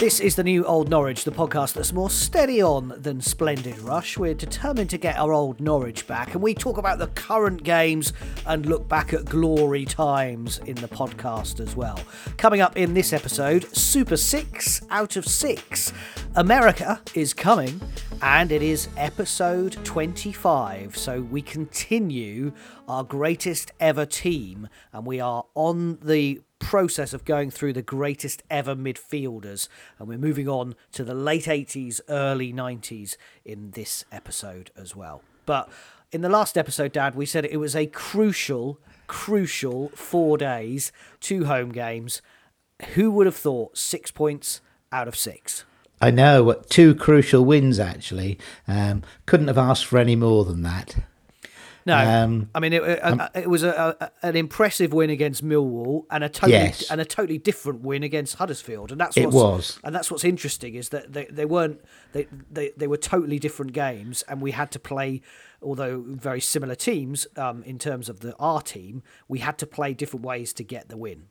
This is the new Old Norwich, the podcast that's more steady on than Splendid Rush. We're determined to get our old Norwich back, and we talk about the current games and look back at glory times in the podcast as well. Coming up in this episode, Super Six out of Six. America is coming, and it is episode 25. So we continue our greatest ever team, and we are on the process of going through the greatest ever midfielders, and we're moving on to the late 80s, early 90s in this episode as well. But in the last episode, Dad, we said it was a crucial, crucial four days, two home games. Who would have thought six points out of six? I know, two crucial wins actually. Um, couldn't have asked for any more than that. No, um, I mean it, it, um, it was a, a, an impressive win against Millwall and a totally yes. and a totally different win against Huddersfield, and that's it was, and that's what's interesting is that they, they weren't they, they they were totally different games, and we had to play, although very similar teams um, in terms of the our team, we had to play different ways to get the win.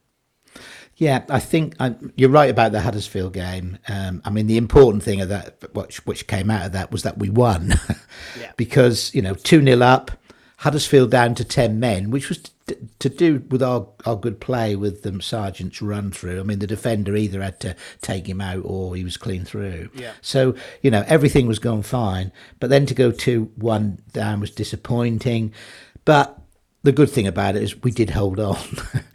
Yeah, I think I'm, you're right about the Huddersfield game. Um, I mean, the important thing of that, which, which came out of that, was that we won, yeah. because you know two 0 up Huddersfield down to 10 men, which was to, to do with our, our good play with the Sargent's run through. I mean, the defender either had to take him out or he was clean through. Yeah. So, you know, everything was going fine. But then to go 2 1 down was disappointing. But the good thing about it is we did hold on.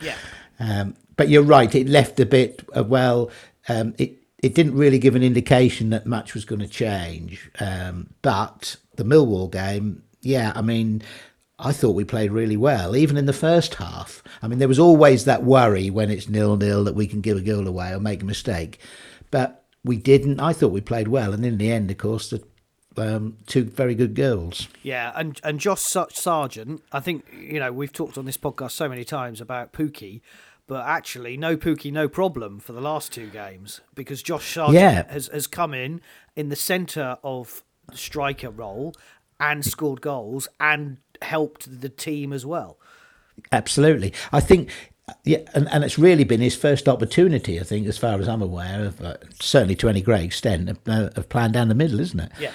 Yeah. um, but you're right, it left a bit, uh, well, um, it, it didn't really give an indication that much was going to change. Um, but the Millwall game, yeah, I mean, I thought we played really well, even in the first half. I mean, there was always that worry when it's nil nil that we can give a goal away or make a mistake, but we didn't. I thought we played well, and in the end, of course, the um, two very good girls. Yeah, and and Josh Sargent, I think you know we've talked on this podcast so many times about Pukki, but actually no Pukki, no problem for the last two games because Josh Sargent Yeah. has has come in in the centre of the striker role and scored goals and helped the team as well. Absolutely, I think. Yeah, and, and it's really been his first opportunity, I think, as far as I'm aware, of uh, certainly to any great extent, of, uh, of playing down the middle, isn't it? Yeah,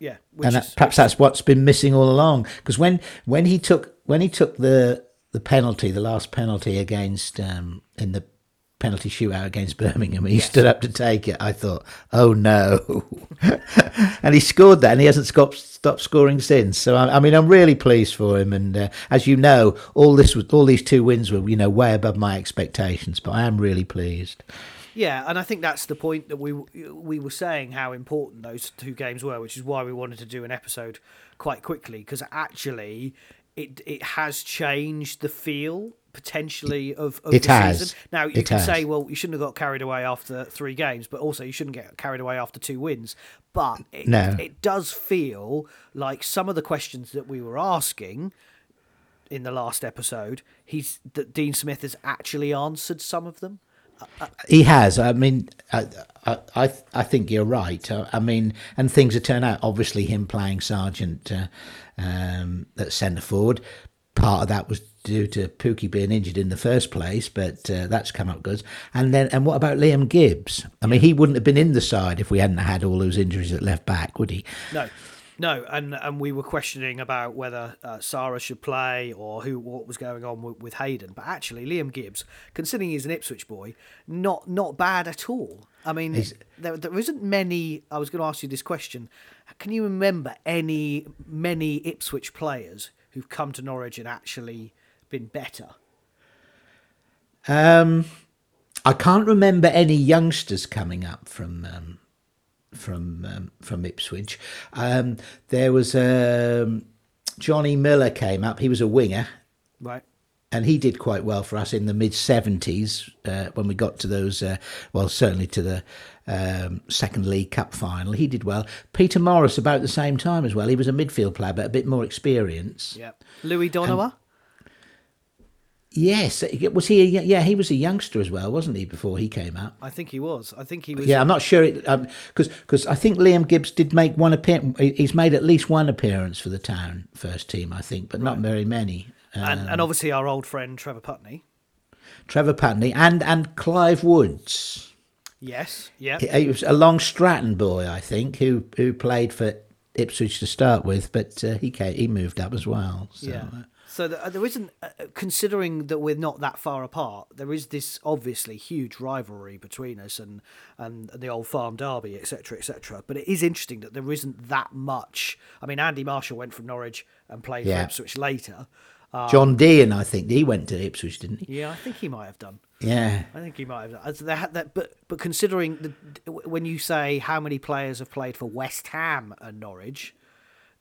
yeah. Which and that, is- perhaps that's what's been missing all along. Because when when he took when he took the the penalty, the last penalty against um, in the penalty shootout against Birmingham, and he stood up to take it. I thought, oh no, and he scored that, and he hasn't stopped stopped scoring since. So I, I mean, I'm really pleased for him. And uh, as you know, all this was all these two wins were you know way above my expectations. But I am really pleased. Yeah, and I think that's the point that we we were saying how important those two games were, which is why we wanted to do an episode quite quickly because actually it it has changed the feel potentially of, of It the has. season. Now you It can has. say, well, you shouldn't have got carried away after three games, but also you shouldn't get carried away after two wins. But it, No. it does feel like some of the questions that we were asking in the last episode, he's that Dean Smith has actually answered some of them. He has. I mean, I, I, I I think you're right. I, I mean, and things have turned out. Obviously, him playing Sargent uh, um, at centre forward. Part of that was due to Pukki being injured in the first place, but uh, that's come up good. And then, and what about Liam Gibbs? I mean, he wouldn't have been in the side if we hadn't had all those injuries at left back, would he? No, no, and and we were questioning about whether uh, Sara should play or who what was going on with, with Hayden. But actually, Liam Gibbs, considering he's an Ipswich boy, not not bad at all. I mean, there, there isn't many. I was going to ask you this question. Can you remember any many Ipswich players who've come to Norwich and actually been better? Um, I can't remember any youngsters coming up from um, from um, from Ipswich. Um, there was um, Johnny Miller came up. He was a winger, Right. and he did quite well for us in the mid seventies uh, when we got to those. Uh, well, certainly to the um, second League Cup final, he did well. Peter Morris about the same time as well. He was a midfield player, but a bit more experience. Yeah. Louis Donowa. Yes, was he? A, yeah, he was a youngster as well, wasn't he? Before he came out, I think he was. I think he was. Yeah, I'm not sure because um, because I think Liam Gibbs did make one appearance. He's made at least one appearance for the town first team, I think, but right. not very many. Um, and, and obviously our old friend Trevor Putney. Trevor Putney and and Clive Woods. Yes, yeah. He, he, was a Long Stratton boy, I think, who who played for Ipswich to start with, but uh, he came, he moved up as well. So. Yeah. So uh, there isn't, uh, considering that we're not that far apart, there is this obviously huge rivalry between us and and the old farm derby, etc., etc. But it is interesting that there isn't that much. I mean, Andy Marshall went from Norwich and played yeah. for Ipswich later. Um, John Deehan, I think he went to Ipswich, didn't he? Yeah, I think he might have done. Yeah, I think he might have. That, that, but but considering the, when you say how many players have played for West Ham and Norwich,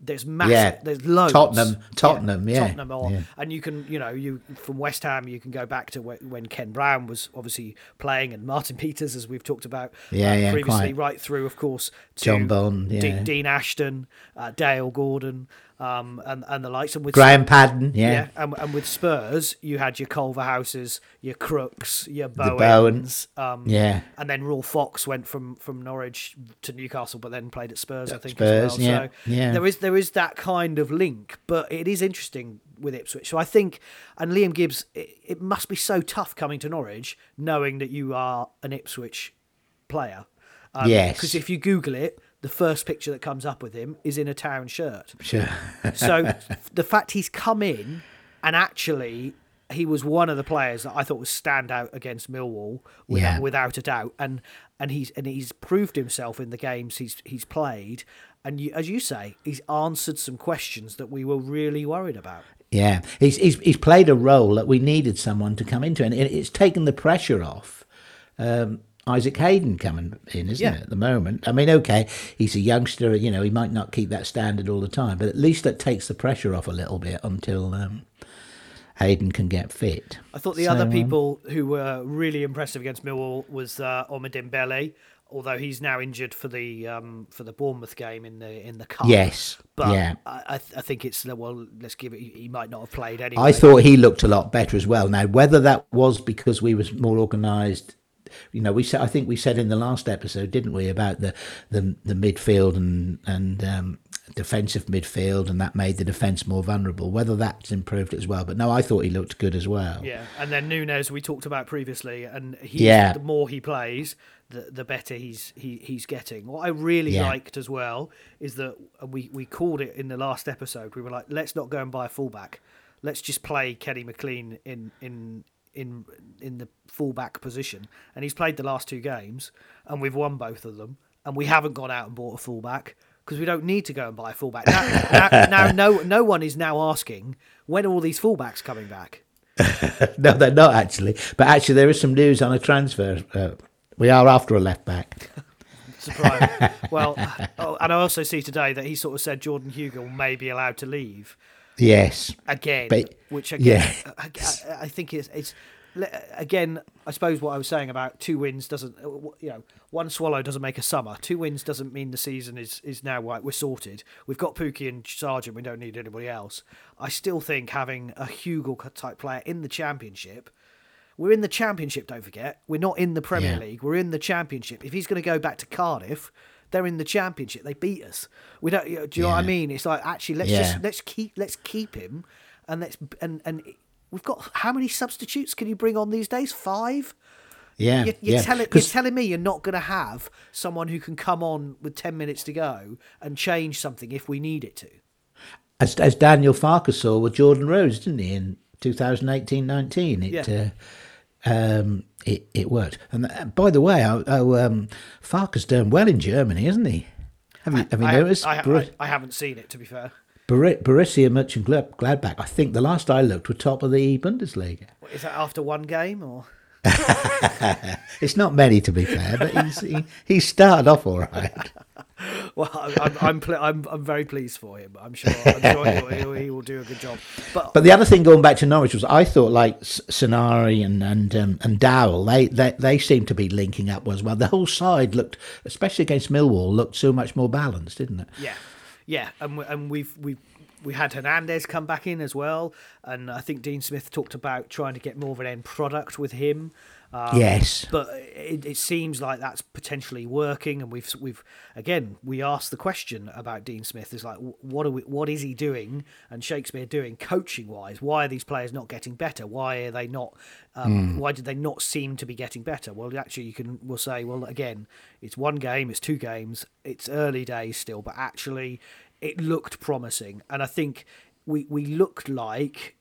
there's massive. Yeah. There's loads. Tottenham, Tottenham, yeah, yeah. Tottenham, or, yeah. and you can, you know, you from West Ham, you can go back to when Ken Brown was obviously playing, and Martin Peters, as we've talked about, yeah, uh, yeah, previously, quite. right through, of course, to John Bond, yeah. Dean Ashton, uh, Dale Gordon, um, and and the likes. And with Graham Paddon, yeah, yeah and, and with Spurs, you had your Culverhouses, your Crooks, your Bowens, Bowens um, yeah, and then Ruel Fox went from from Norwich to Newcastle, but then played at Spurs, I think. Spurs, well. yeah, so yeah. There is there is that kind of link, but it is interesting with Ipswich. So I think, and Liam Gibbs, it, it must be so tough coming to Norwich, knowing that you are an Ipswich player. Um, yes. Because if you Google it, the first picture that comes up with him is in a town shirt. Sure. so the fact he's come in and actually he was one of the players that I thought was stand out against Millwall without, yeah. without a doubt and and he's and he's proved himself in the games he's he's played and you, as you say he's answered some questions that we were really worried about. Yeah. He's he's he's played a role that we needed someone to come into and it's taken the pressure off. Um, Isaac Hayden coming in, isn't yeah. it, at the moment? I mean, okay, he's a youngster, you know, he might not keep that standard all the time, but at least that takes the pressure off a little bit until um, Hayden can get fit. I thought the so, other um, people um, who were really impressive against Millwall was uh, Omar Dembele, although he's now injured for the um, for the Bournemouth game in the in the cup. Yes, but yeah. I, I think it's well. Let's give it. He might not have played anyway. I thought he looked a lot better as well. Now, whether that was because we was more organised you know, we said I think we said in the last episode, didn't we, about the the, the midfield and and um, defensive midfield, and that made the defence more vulnerable. Whether that's improved as well, but no, I thought he looked good as well. Yeah, and then Nunez we talked about previously, and he yeah. the more he plays, the the better he's he, he's getting. What I really yeah. liked as well is that we we called it in the last episode. We were like, let's not go and buy a fullback. Let's just play Kenny McLean in in in in the fullback position, and he's played the last two games, and we've won both of them, and we haven't gone out and bought a fullback because we don't need to go and buy a fullback now, now, now. no, no one is now asking when are all these fullbacks coming back. no, they're not actually. But actually, there is some news on a transfer. Uh, we are after a left back. Surprise. well, oh, and I also see today that he sort of said Jordan Hugill may be allowed to leave. Yes. Again, but, which again, yeah. I, I, think it's, it's again. I suppose what I was saying about two wins doesn't, uh, you know, one swallow doesn't make a summer. Two wins doesn't mean the season is is now right. We're sorted. We've got Pukki and Sargent. We don't need anybody else. I still think having a Hugill type player in the championship. We're in the championship, don't forget. We're not in the Premier yeah. League. We're in the championship. If he's going to go back to Cardiff, they're in the championship. They beat us. We don't. You know, do you yeah. know what I mean? It's like actually let's yeah. just let's keep let's keep him, and let's and and we've got how many substitutes can you bring on these days? Five. Yeah, you're, you're, yeah. Telling, you're telling me you're not going to have someone who can come on with ten minutes to go and change something if we need it to. As, as Daniel Farkas saw with Jordan Rhodes, didn't he, in 2018-19? It, yeah. Uh, um, it, it worked. And uh, by the way, oh, oh um, Farke's done well in Germany, isn't he? Have you, have you I, noticed? I, I, I, haven't seen it, to be fair. Borussia Mönchengladbach, I think the last I looked, were top of the Bundesliga. What, is that after one game or? it's not many, to be fair, but he's, he, he started off all right. well, I'm I'm, pl- I'm, I'm very pleased for him. I'm sure, I'm sure he, will, he, will, do a good job. But but the other thing going back to Norwich was I thought like Sunari and and um, and Dowell they, they they seemed to be linking up as well. The whole side looked, especially against Millwall, looked so much more balanced, didn't it? Yeah, yeah, and and we've we've we had Hernandez come back in as well, and I think Dean Smith talked about trying to get more of an end product with him. Um, yes, but it, it, seems like that's potentially working, and we've we've again we asked the question about Dean Smith is like what are we, what is he doing and Shakespeare doing coaching wise? Why are these players not getting better? Why are they not? Um, mm. Why did they not seem to be getting better? Well, actually, you can we'll say well again, it's one game, it's two games, it's early days still, but actually it looked promising, and I think we we looked like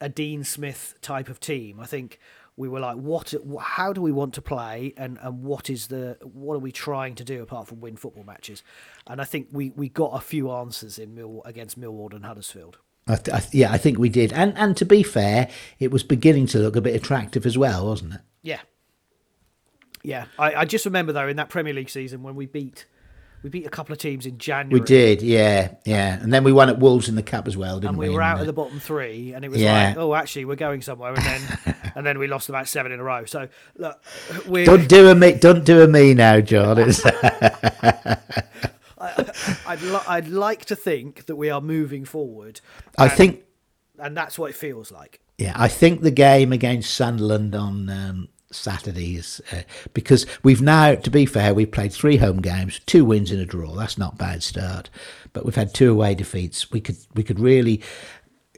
a Dean Smith type of team. I think we were like, what? How do we want to play, and and what is the what are we trying to do apart from win football matches? And I think we we got a few answers in Mill against Millwall and Huddersfield. I th- I th- yeah, I think we did, and and to be fair, it was beginning to look a bit attractive as well, wasn't it? Yeah, yeah. I, I just remember though in that Premier League season when we beat we beat a couple of teams in January. We did, yeah, yeah, and then we won at Wolves in the cup as well, didn't and we? we were out of the bottom three, and it was yeah. like, oh, actually, we're going somewhere, and then and then we lost about seven in a row. So look, we don't do a me, don't do a me now, John. I, I'd li- I'd like to think that we are moving forward. I think, and that's what it feels like. Yeah, I think the game against Sunderland on um, Saturdays uh, because we've now, to be fair, we've played three home games, two wins and a draw. That's not bad start, but we've had two away defeats. We could we could really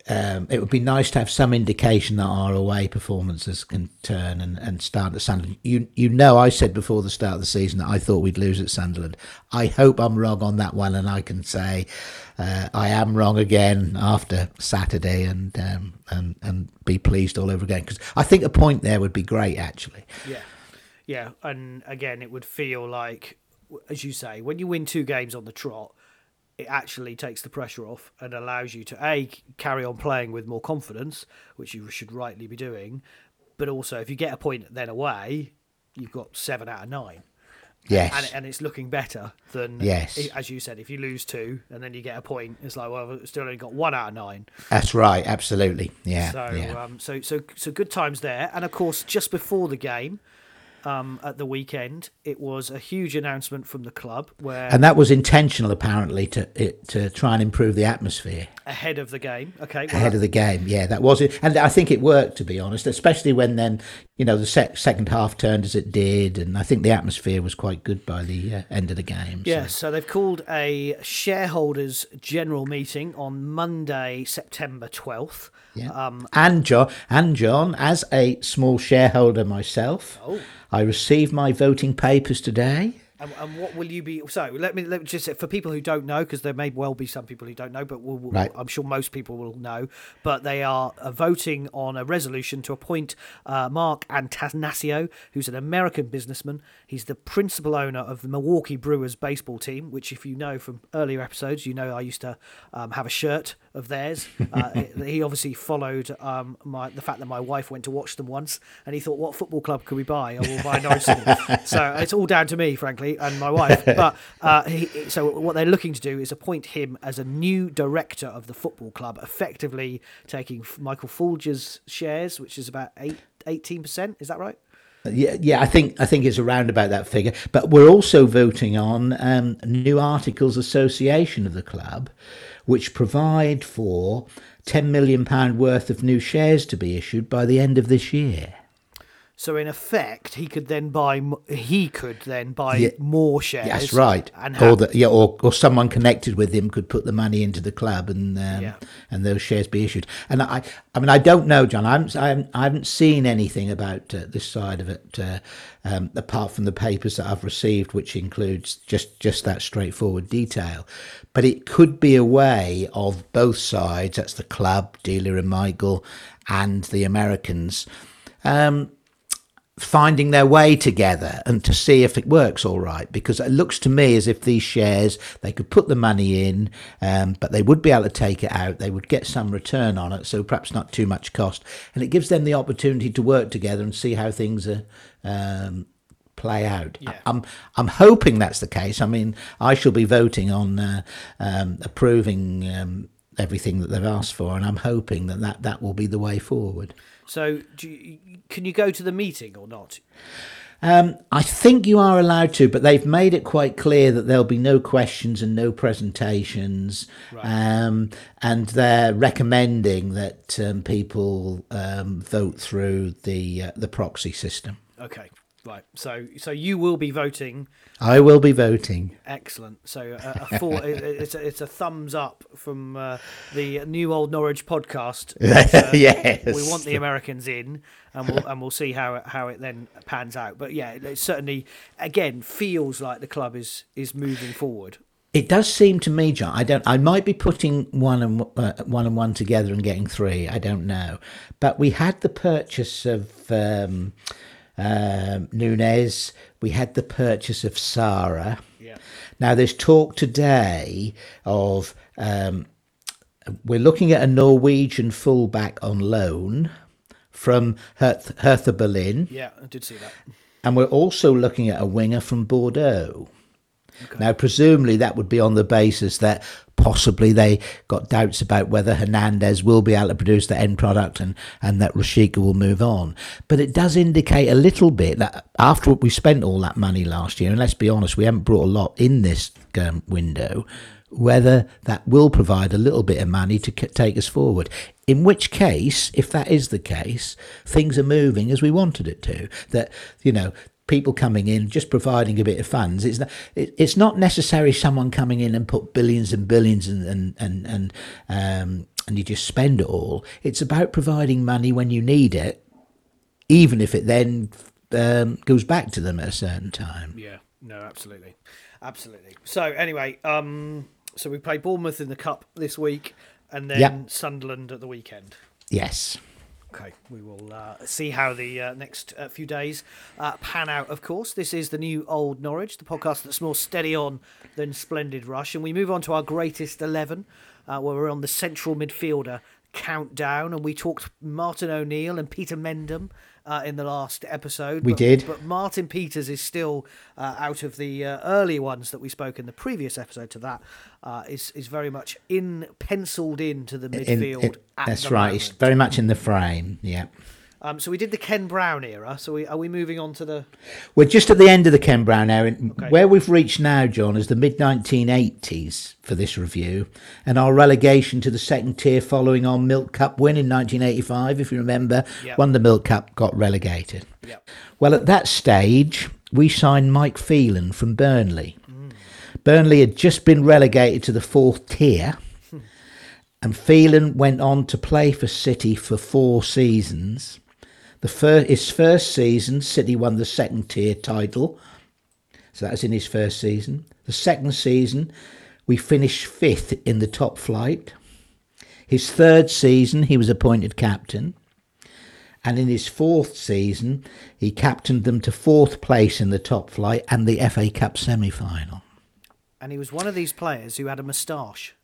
um, it would be nice to have some indication that our away performances can turn and, and start at Sunderland. You you know, I said before the start of the season that I thought we'd lose at Sunderland. I hope I'm wrong on that one, and I can say uh, I am wrong again after Saturday, and um, and and be pleased all over again because I think a point there would be great actually. Yeah, yeah, and again, it would feel like, as you say, when you win two games on the trot it actually takes the pressure off and allows you to a carry on playing with more confidence, which you should rightly be doing. But also, if you get a point then away, you've got seven out of nine. Yes, and, and it's looking better than yes. As you said, if you lose two and then you get a point, it's like well, I've still only got one out of nine. That's right, absolutely, yeah. So, yeah. Um, so, so, so good times there. And of course, just before the game, um, at the weekend. It was a huge announcement from the club where, and that was intentional, apparently, to to try and improve the atmosphere ahead of the game. Okay, well, ahead of the game, yeah, that was it, and I think it worked to be honest, especially when then you know the sec- second half turned as it did, and I think the atmosphere was quite good by the uh, end of the game. Yeah, so. so they've called a shareholders general meeting on Monday, September twelfth. Yeah. Um, and John, and John, as a small shareholder myself, oh. I received my voting papers today. And, and, what will you be? So let me let me just say, for people who don't know, because there may well be some people who don't know, but we'll, we'll, right. I'm sure most people will know. But they are uh, voting on a resolution to appoint uh, Mark Attanasio, who's an American businessman. He's the principal owner of the Milwaukee Brewers baseball team, which, if you know from earlier episodes, you know I used to um, have a shirt of theirs. Uh, he obviously followed um, my the fact that my wife went to watch them once, and he thought, "What football club could we buy? I will buy Norwich City." so it's all down to me, frankly and my wife. but uh, he, so what they're looking to do is appoint him as a new director of the football club, effectively taking Michael Foulger's shares, which is about eight, 18%. Is that right? Yeah, yeah, I think I think it's around about that figure. But we're also voting on um, new articles association of the club, which provide for ten million pound worth of new shares to be issued by the end of this year. So in effect, he could then buy he could then buy yeah, more shares. That's right. And have, or the, yeah, or, or someone connected with him could put the money into the club and um, yeah. and those shares be issued. And I, I mean, I don't know, John. I haven't, I haven't, I haven't seen anything about uh, this side of it uh, um, apart from the papers that I've received, which includes just just that straightforward detail. But it could be a way of both sides. That's the club, Delia and Michael, and the Americans. Um, finding their way together and to see if it works all right because it looks to me as if these shares they could put the money in um, but they would be able to take it out. They would get some return on it so perhaps not too much cost. And it gives them the opportunity to work together and see how things are um, play out. Yeah. i'm i'm hoping that's the case. I mean i shall be voting on uh, um, approving um, everything that they've asked for and i'm hoping that that, that will be the way forward so, you, can you go to the meeting or not? Um, I think you are allowed to, but they've made it quite clear that there'll be no questions and no presentations, um, and they're recommending that um, people um, vote through the uh, the proxy system. Okay, right. So so you will be voting. I will be voting. Excellent. So uh, a four, it's a, it's a thumbs up from uh, the new old Norwich podcast. Uh, yes, we want the Americans in, and we'll and we'll see how it, how it then pans out. But yeah, it certainly again feels like the club is is moving forward. It does seem to me, John. I don't. I might be putting one and uh, one and one together and getting three. I don't know. But we had the purchase of um, um Nunez. We had the purchase of Sara. Yeah. Now there's talk today of um, we're looking at a Norwegian fullback on loan from Hertha, Hertha Berlin, Yeah, I did see that. and we're also looking at a winger from Bordeaux. Now, presumably, that would be on the basis that possibly they got doubts about whether Hernandez will be able to produce the end product and, and that Rashica will move on. But it does indicate a little bit that after we spent all that money last year, and let's be honest, we haven't brought a lot in this um, window, whether that will provide a little bit of money to c- take us forward. In which case, if that is the case, things are moving as we wanted it to. That, you know, people coming in just providing a bit of funds it's not, it, it's not necessarily someone coming in and put billions and billions and and and and, um, and you just spend it all it's about providing money when you need it even if it then um, goes back to them at a certain time Yeah, no, absolutely, absolutely. So anyway, um, so we play Bournemouth in the cup this week, and then Yep. Sunderland at the weekend. yes Okay, we will uh, see how the uh, next uh, few days uh, pan out. Of course, this is the new Old Norwich, the podcast that's more steady on than Splendid Rush, and we move on to our greatest eleven, uh, where we're on the central midfielder countdown, and we talked Martin O'Neill and Peter Mendham uh, in the last episode. We but, did. but Martin Peters is still uh, out of the uh, early ones that we spoke in the previous episode. To that, uh, is is very much in penciled into the midfield. in- at that's the right moment. it's very much in the frame yeah Um, so we did the Ken Brown era. So we, are we moving on to the? We're just at the end of the Ken Brown era. Where we've reached now, John, is the mid 1980s for this review, and our relegation to the second tier following our Milk Cup win in 1985. If you remember, Yep. won the Milk Cup, got relegated. Yep. Well, at that stage, we signed Mike Phelan from Burnley. Burnley had just been relegated to the fourth tier, and Phelan went on to play for City for four seasons. The fir- his first season, City won the second tier title. So that was in his first season. The second season, we finished fifth in the top flight. His third season, he was appointed captain. And in his fourth season, he captained them to fourth place in the top flight and the FA Cup semi final. And he was one of these players who had a moustache.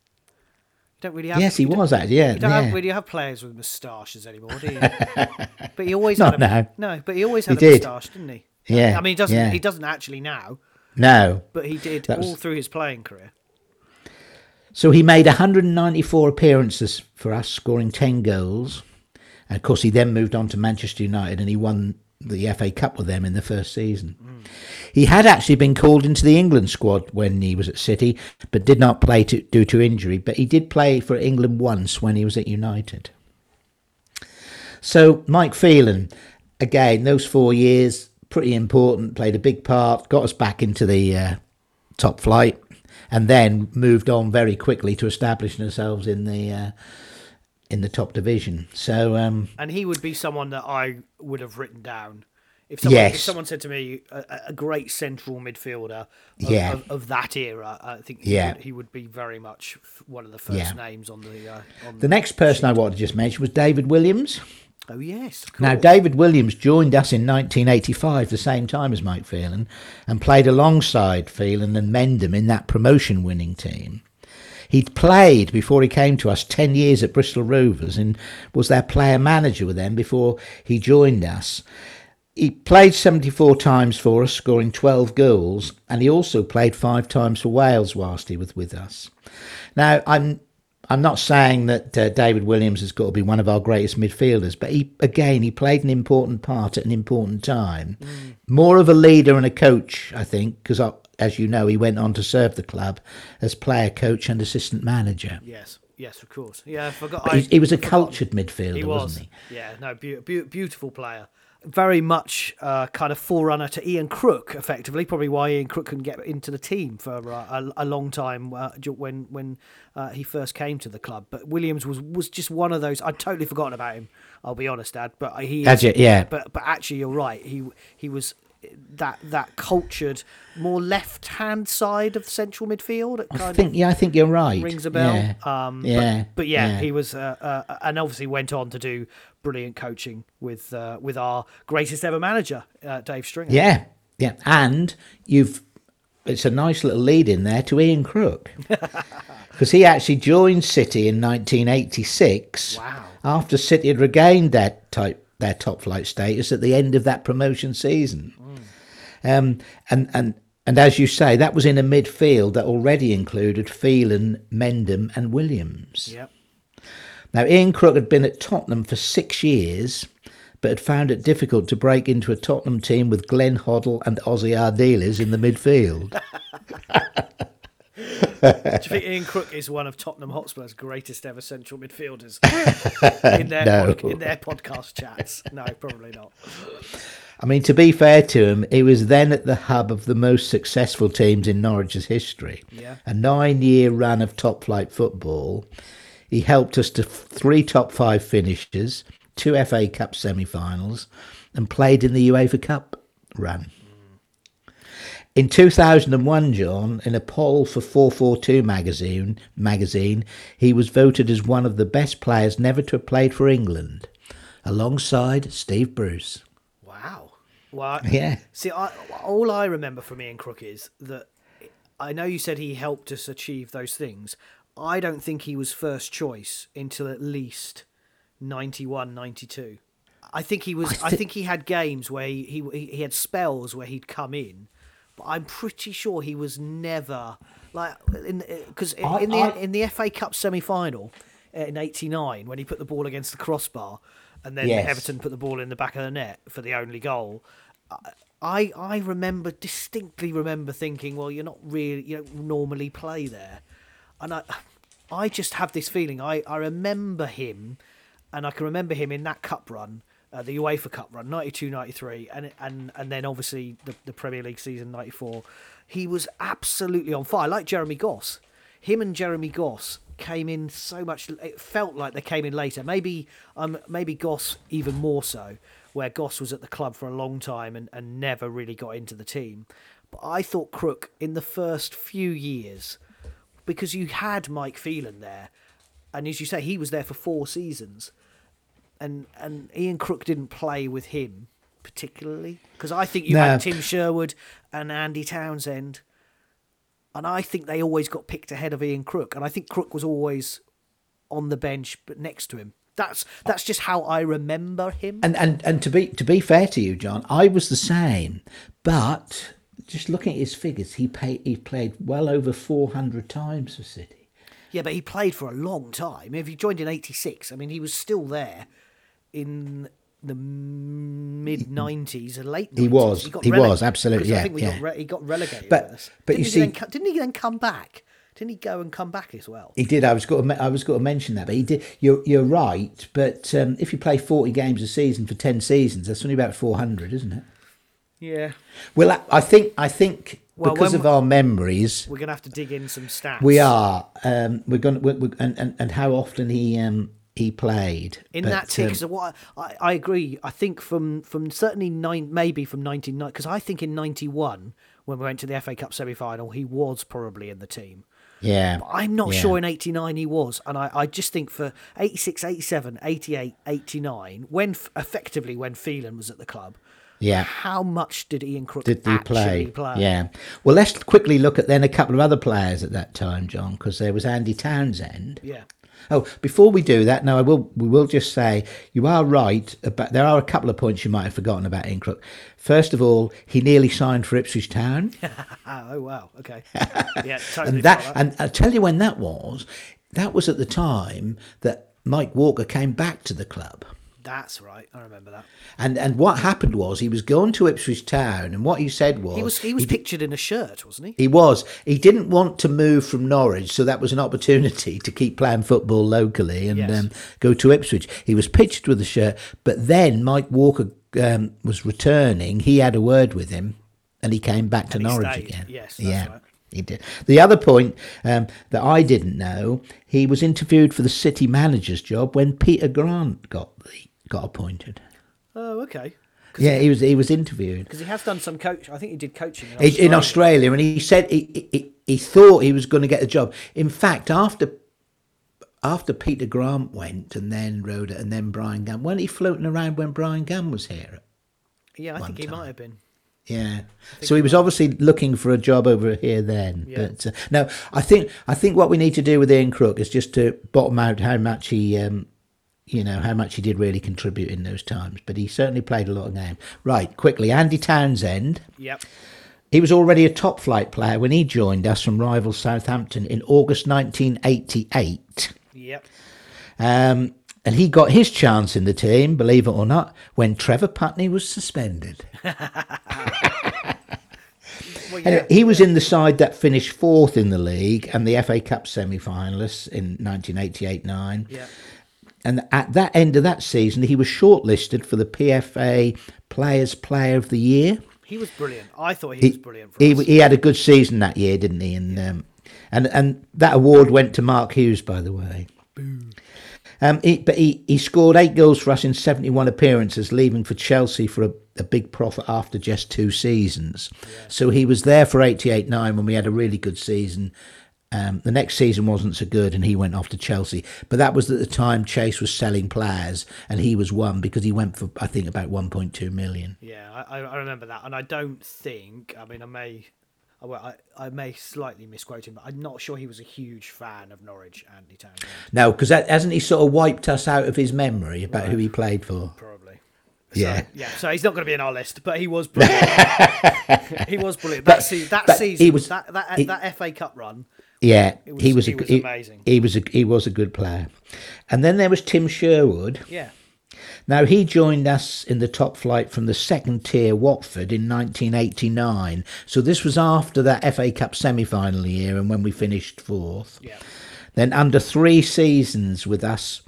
Don't really have. Yes, he was actually, yeah. You don't yeah. have, really have players with moustaches anymore, do you? but he always Not had a, now. No, but he always had He a moustache, didn't he? Yeah, I mean, he doesn't. yeah. He doesn't actually now, No. but he did was- all through his playing career. So he made 194 appearances for us, scoring 10 goals. And of course, he then moved on to Manchester United and he won the FA Cup with them in the first season. He had actually been called into the England squad when he was at City, but did not play to, due to injury. But he did play for England once when he was at United. So Mike Phelan, again, those four years, pretty important, played a big part, got us back into the uh, top flight, and then moved on very quickly to establishing ourselves in the uh, in the top division. So um, And he would be someone that I would have written down. If someone, if someone said to me a, a great central midfielder of, Yeah. of, of that era, I think he, Yeah. would, he would be very much one of the first Yeah. names on the. Uh, on the next person I wanted to just mention was David Williams. Oh yes, Now. David Williams joined us in 1985, the same time as Mike Phelan, and played alongside Phelan and Mendham in that promotion winning team. He'd played before he came to us 10 years at Bristol Rovers and was their player manager with them before he joined us. He played 74 times for us, scoring 12 goals, and he also played five times for Wales whilst he was with us. Now, I'm I'm not saying that uh, David Williams has got to be one of our greatest midfielders, but he again he played an important part at an important time. Mm. More of a leader and a coach, I think, because as you know, he went on to serve the club as player, coach, and assistant manager. Yes. Yes, of course. Yeah, I forgot. I, he, was a cultured midfielder, he was. not he? Yeah, no, be- be- beautiful player very much uh, kind of forerunner to Ian Crook, effectively. Probably why Ian Crook couldn't get into the team for uh, a, a, long time uh, when when uh, he first came to the club. But Williams was was just one of those. I'd totally forgotten about him. I'll be honest, Dad. But he, is, yeah. But but actually, you're right. He he was that that cultured more left hand side of the central midfield. I think yeah, I think you're right. Rings a bell. Yeah, um, yeah, but, but yeah, yeah, he was uh, uh, and obviously went on to do brilliant coaching with uh, with our greatest ever manager, uh, Dave Stringer. Yeah, yeah, and you've it's a nice little lead in there to Ian Crook because he actually joined City in 1986. Wow. After City had regained that type their top flight status at the end of that promotion season. Um, and and and as you say, that was in a midfield that already included Phelan, Mendham, and Williams. Yep. Now, Ian Crook had been at Tottenham for six years, but had found it difficult to break into a Tottenham team with Glenn Hoddle and Ossie Ardiles in the midfield. Do you think Ian Crook is one of Tottenham Hotspur's greatest ever central midfielders in their no. pod, in their podcast chats? No, probably not. I mean, to be fair to him, he was then at the hub of the most successful teams in Norwich's history. Yeah. A nine-year run of top-flight football. He helped us to three top five finishes, two FA Cup semi-finals, and played in the UEFA Cup run. In 2001, John, in a poll for 442 magazine, magazine, he was voted as one of the best players never to have played for England, alongside Steve Bruce. Well, yeah. See, I, all I remember from Ian Crook is that I know you said he helped us achieve those things. I don't think he was first choice until at least 91, 92. I think he was. I, th- I think he had games where he, he he had spells where he'd come in but I'm pretty sure he was never like in because in, in, the I, in the FA Cup semi final in '89 when he put the ball against the crossbar and then yes. Everton put the ball in the back of the net for the only goal. I I remember distinctly remember thinking, well, you're not really you don't normally play there, and I I just have this feeling. I I remember him, and I can remember him in that cup run uh, the UEFA Cup run, 92 93, and, and, and then obviously the, the Premier League season 94. He was absolutely on fire, like Jeremy Goss. Him and Jeremy Goss came in so much, it felt like they came in later. Maybe, um, maybe Goss even more so, where Goss was at the club for a long time and, and never really got into the team. But I thought Crook in the first few years, because you had Mike Phelan there, and as you say, he was there for four seasons and and Ian Crook didn't play with him particularly because I think you no. had Tim Sherwood and Andy Townsend, and I think they always got picked ahead of Ian Crook, and I think Crook was always on the bench but next to him. That's that's just how I remember him. And and and to be to be fair to you, John, I was the same, but just looking at his figures, he pay, he played well over four hundred times for City. Yeah, but he played for a long time. If he joined in '86, I mean, he was still there in the mid nineties and late. 90s. He was. He, he was absolutely. Yeah, I think we yeah. got re- he got relegated. But but didn't you see, then, didn't he then come back? Didn't he go and come back as well? He did. I was going to. I was going to mention that, but he did. You're you're right. But um, if you play forty games a season for ten seasons, that's only about four hundred, isn't it? Yeah. Well, I think I think well, because of our memories, we're going to have to dig in some stats. We are. Um, we're going to, we're, we're, and, and and how often he um he played in but, that team. Because um, what I, I agree. I think from from certainly nine, maybe from nineteen because I think in ninety one when we went to the FA Cup semi final, he was probably in the team. Yeah. But I'm not yeah. sure in 89 he was. And I, I just think for 86, 87, 88, 89, when effectively when Phelan was at the club, yeah. How much did Ian Crook did he play? play? Yeah. Well, let's quickly look at then a couple of other players at that time, John, because there was Andy Townsend. Yeah. Oh, before we do that, now I will we will just say you are right about there are a couple of points you might have forgotten about Ian Crook. First of all, he nearly signed for Ipswich Town. oh wow, okay, yeah, totally and that and I'll tell you when that was. that was at the time that Mike Walker came back to the club. That's right. I remember that. And and what happened was he was going to Ipswich Town, and what he said was He was he was pictured in a shirt, wasn't he? He was. He didn't want to move from Norwich, so that was an opportunity to keep playing football locally and Yes. um, go to Ipswich. He was pitched with a shirt, but then Mike Walker um, was returning. He had a word with him, and he came back to Norwich stayed. again. Yes, yeah. right. He did. The other point um, that I didn't know, he was interviewed for the city manager's job when Peter Grant got the, got appointed. Oh, okay. Yeah, he was he was interviewed. Because he has done some coach. I think he did coaching in Australia. in Australia, and he said he, he he thought he was going to get a job. In fact, after after Peter Grant went, and then Roeder, and then Bryan Gunn, weren't he floating around when Bryan Gunn was here? Yeah, I think he time. might have been. Yeah. So he was obviously looking for a job over here then. Yeah. But uh, no, I think I think what we need to do with Ian Crook is just to bottom out how much he, um, you know, how much he did really contribute in those times. But he certainly played a lot of games. Right, quickly, Andy Townsend. Yep. He was already a top flight player when he joined us from rival Southampton in August 1988. Yep. Um, and he got his chance in the team, believe it or not, when Trevor Putney was suspended. Well, yeah. Anyway, he was in the side that finished fourth in the league and the FA Cup semi finalists in 1988 9. yeah. And at that end of that season, he was shortlisted for the PFA Players Player of the Year. He was brilliant. I thought he, was brilliant for he, us. he had a good season that year, didn't he? And um, and and that award went to Mark Hughes, by the way. Um, he, but he, he scored eight goals for us in 71 appearances, leaving for Chelsea for a, a big profit after just two seasons. So he was there for 88 9 when we had a really good season. Um, the next season wasn't so good, and he went off to Chelsea. But that was at the time Chase was selling players, and he was one because he went for, I think, about 1.2 million. Yeah, I, I remember that, and I don't think. I mean, I may, I- well, I, I may slightly misquote him, but I'm not sure he was a huge fan of Norwich, Andy Townsend. No, because hasn't he sort of wiped us out of his memory about who he played for? Probably. Yeah. So, yeah. So he's not going to be in our list, but he was brilliant. he was brilliant. But- That, se- that season, he was- that that, he- that FA Cup run. Yeah, was- he was. he a, was he, amazing. He was a he was a good player, and then there was Tim Sherwood. Yeah. Now he joined us in the top flight from the second tier Watford in 1989. So this was after that FA Cup semi-final year, and when we finished fourth. Yeah. Then under three seasons with us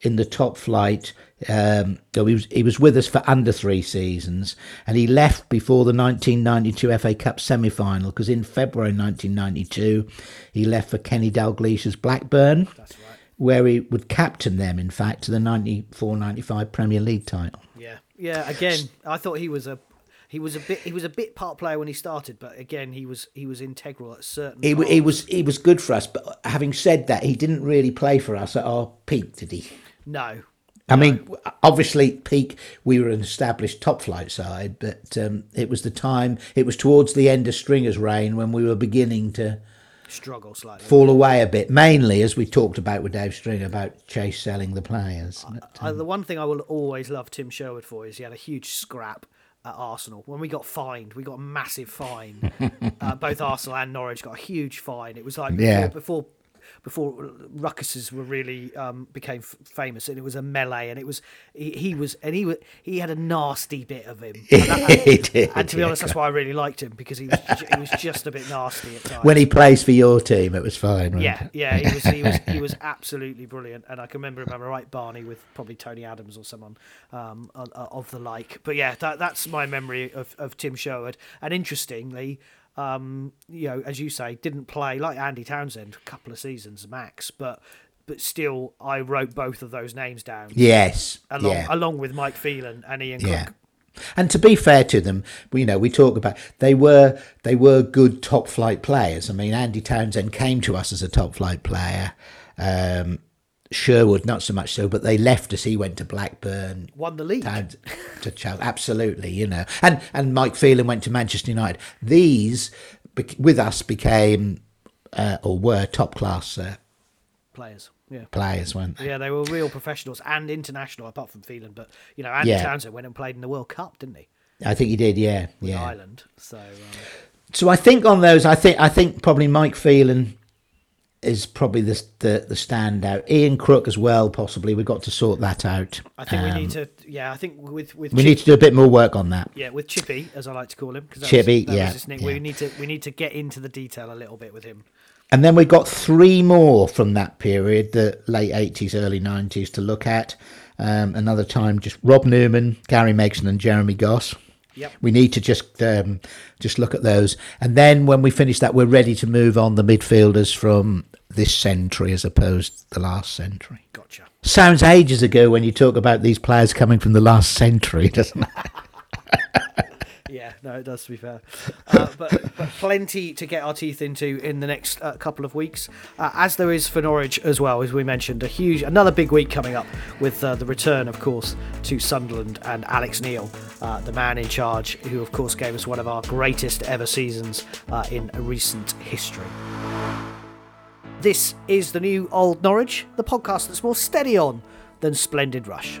in the top flight, um, so he was he was with us for under three seasons, and he left before the 1992 FA Cup semi-final because in February 1992 he left for Kenny Dalglish's Blackburn, That's right. where he would captain them, in fact, to the 94-95 Premier League title. Yeah. Yeah. Again, I thought he was a. He was a bit. He was a bit part player when he started, but again, he was he was integral at certain. He, he was he was good for us, but having said that, he didn't really play for us at our peak, did he? no. I mean, obviously, peak, we were an established top flight side, but um, it was the time, it was towards the end of Stringer's reign when we were beginning to Struggle slightly. fall away a bit, mainly as we talked about with Dave Stringer about Chase selling the players. But, I, the one thing I will always love Tim Sherwood for is he had a huge scrap at Arsenal. When we got fined, we got a massive fine. uh, both Arsenal and Norwich got a huge fine. It was like Yeah. before before ruckuses were really um, became f- famous, and it was a melee, and it was he, he was and he was he had a nasty bit of him. And, that- He did, and to be yeah. honest, that's why I really liked him because he was he was just a bit nasty at times. when he plays for your team, it was fine. Yeah, yeah, he was he was he was absolutely brilliant, and I can remember him having a right Barney with probably Tony Adams or someone um, of the like. But yeah, that that's my memory of, of Tim Sherwood. And interestingly, um, you know, as you say, didn't play like Andy Townsend a couple of seasons max, but but still, I wrote both of those names down Yes. along yeah. along with Mike Phelan and Ian Yeah. Cook. And to be fair to them, you know, we talk about they were they were good top flight players. I mean, Andy Townsend came to us as a top flight player. Um, Sherwood, not so much so, but they left us. He went to Blackburn, Won the league. Towns- to Chelsea. Absolutely, you know, and and Mike Phelan went to Manchester United. These with us became uh, or were top class uh, Players, yeah. players, weren't they? Yeah, they were real professionals and international, apart from Phelan. But you know, Andy Yeah. Townsend went and played in the World Cup, didn't he? I think he did. Yeah, yeah. Ireland. So um, so I think on those, I think I think probably Mike Phelan is probably the, the the standout. Ian Crook as well, possibly. We've got to sort that out. I think we Um, need to. Yeah, I think with with We Chip- need to do a bit more work on that. yeah with Chippy as I like to call him because Chippy, yeah, was his nick. We need to we need to get into the detail a little bit with him. And then we've got three more from that period, the late 80s, early 90s, to look at. Um, another time, just Rob Newman, Gary Megson, and Jeremy Goss. Yep. We need to just um, just look at those, and then when we finish that, we're ready to move on the midfielders from this century as opposed to the last century. Gotcha. Sounds ages ago when you talk about these players coming from the last century, doesn't it? Yeah, no, it does to be fair, uh, but, but plenty to get our teeth into in the next uh, couple of weeks, uh, as there is for Norwich as well, as we mentioned, a huge another big week coming up with uh, the return, of course, to Sunderland and Alex Neil, uh, the man in charge, who of course gave us one of our greatest ever seasons uh, in recent history. This is the new Old Norwich, the podcast that's more steady on than Splendid Rush.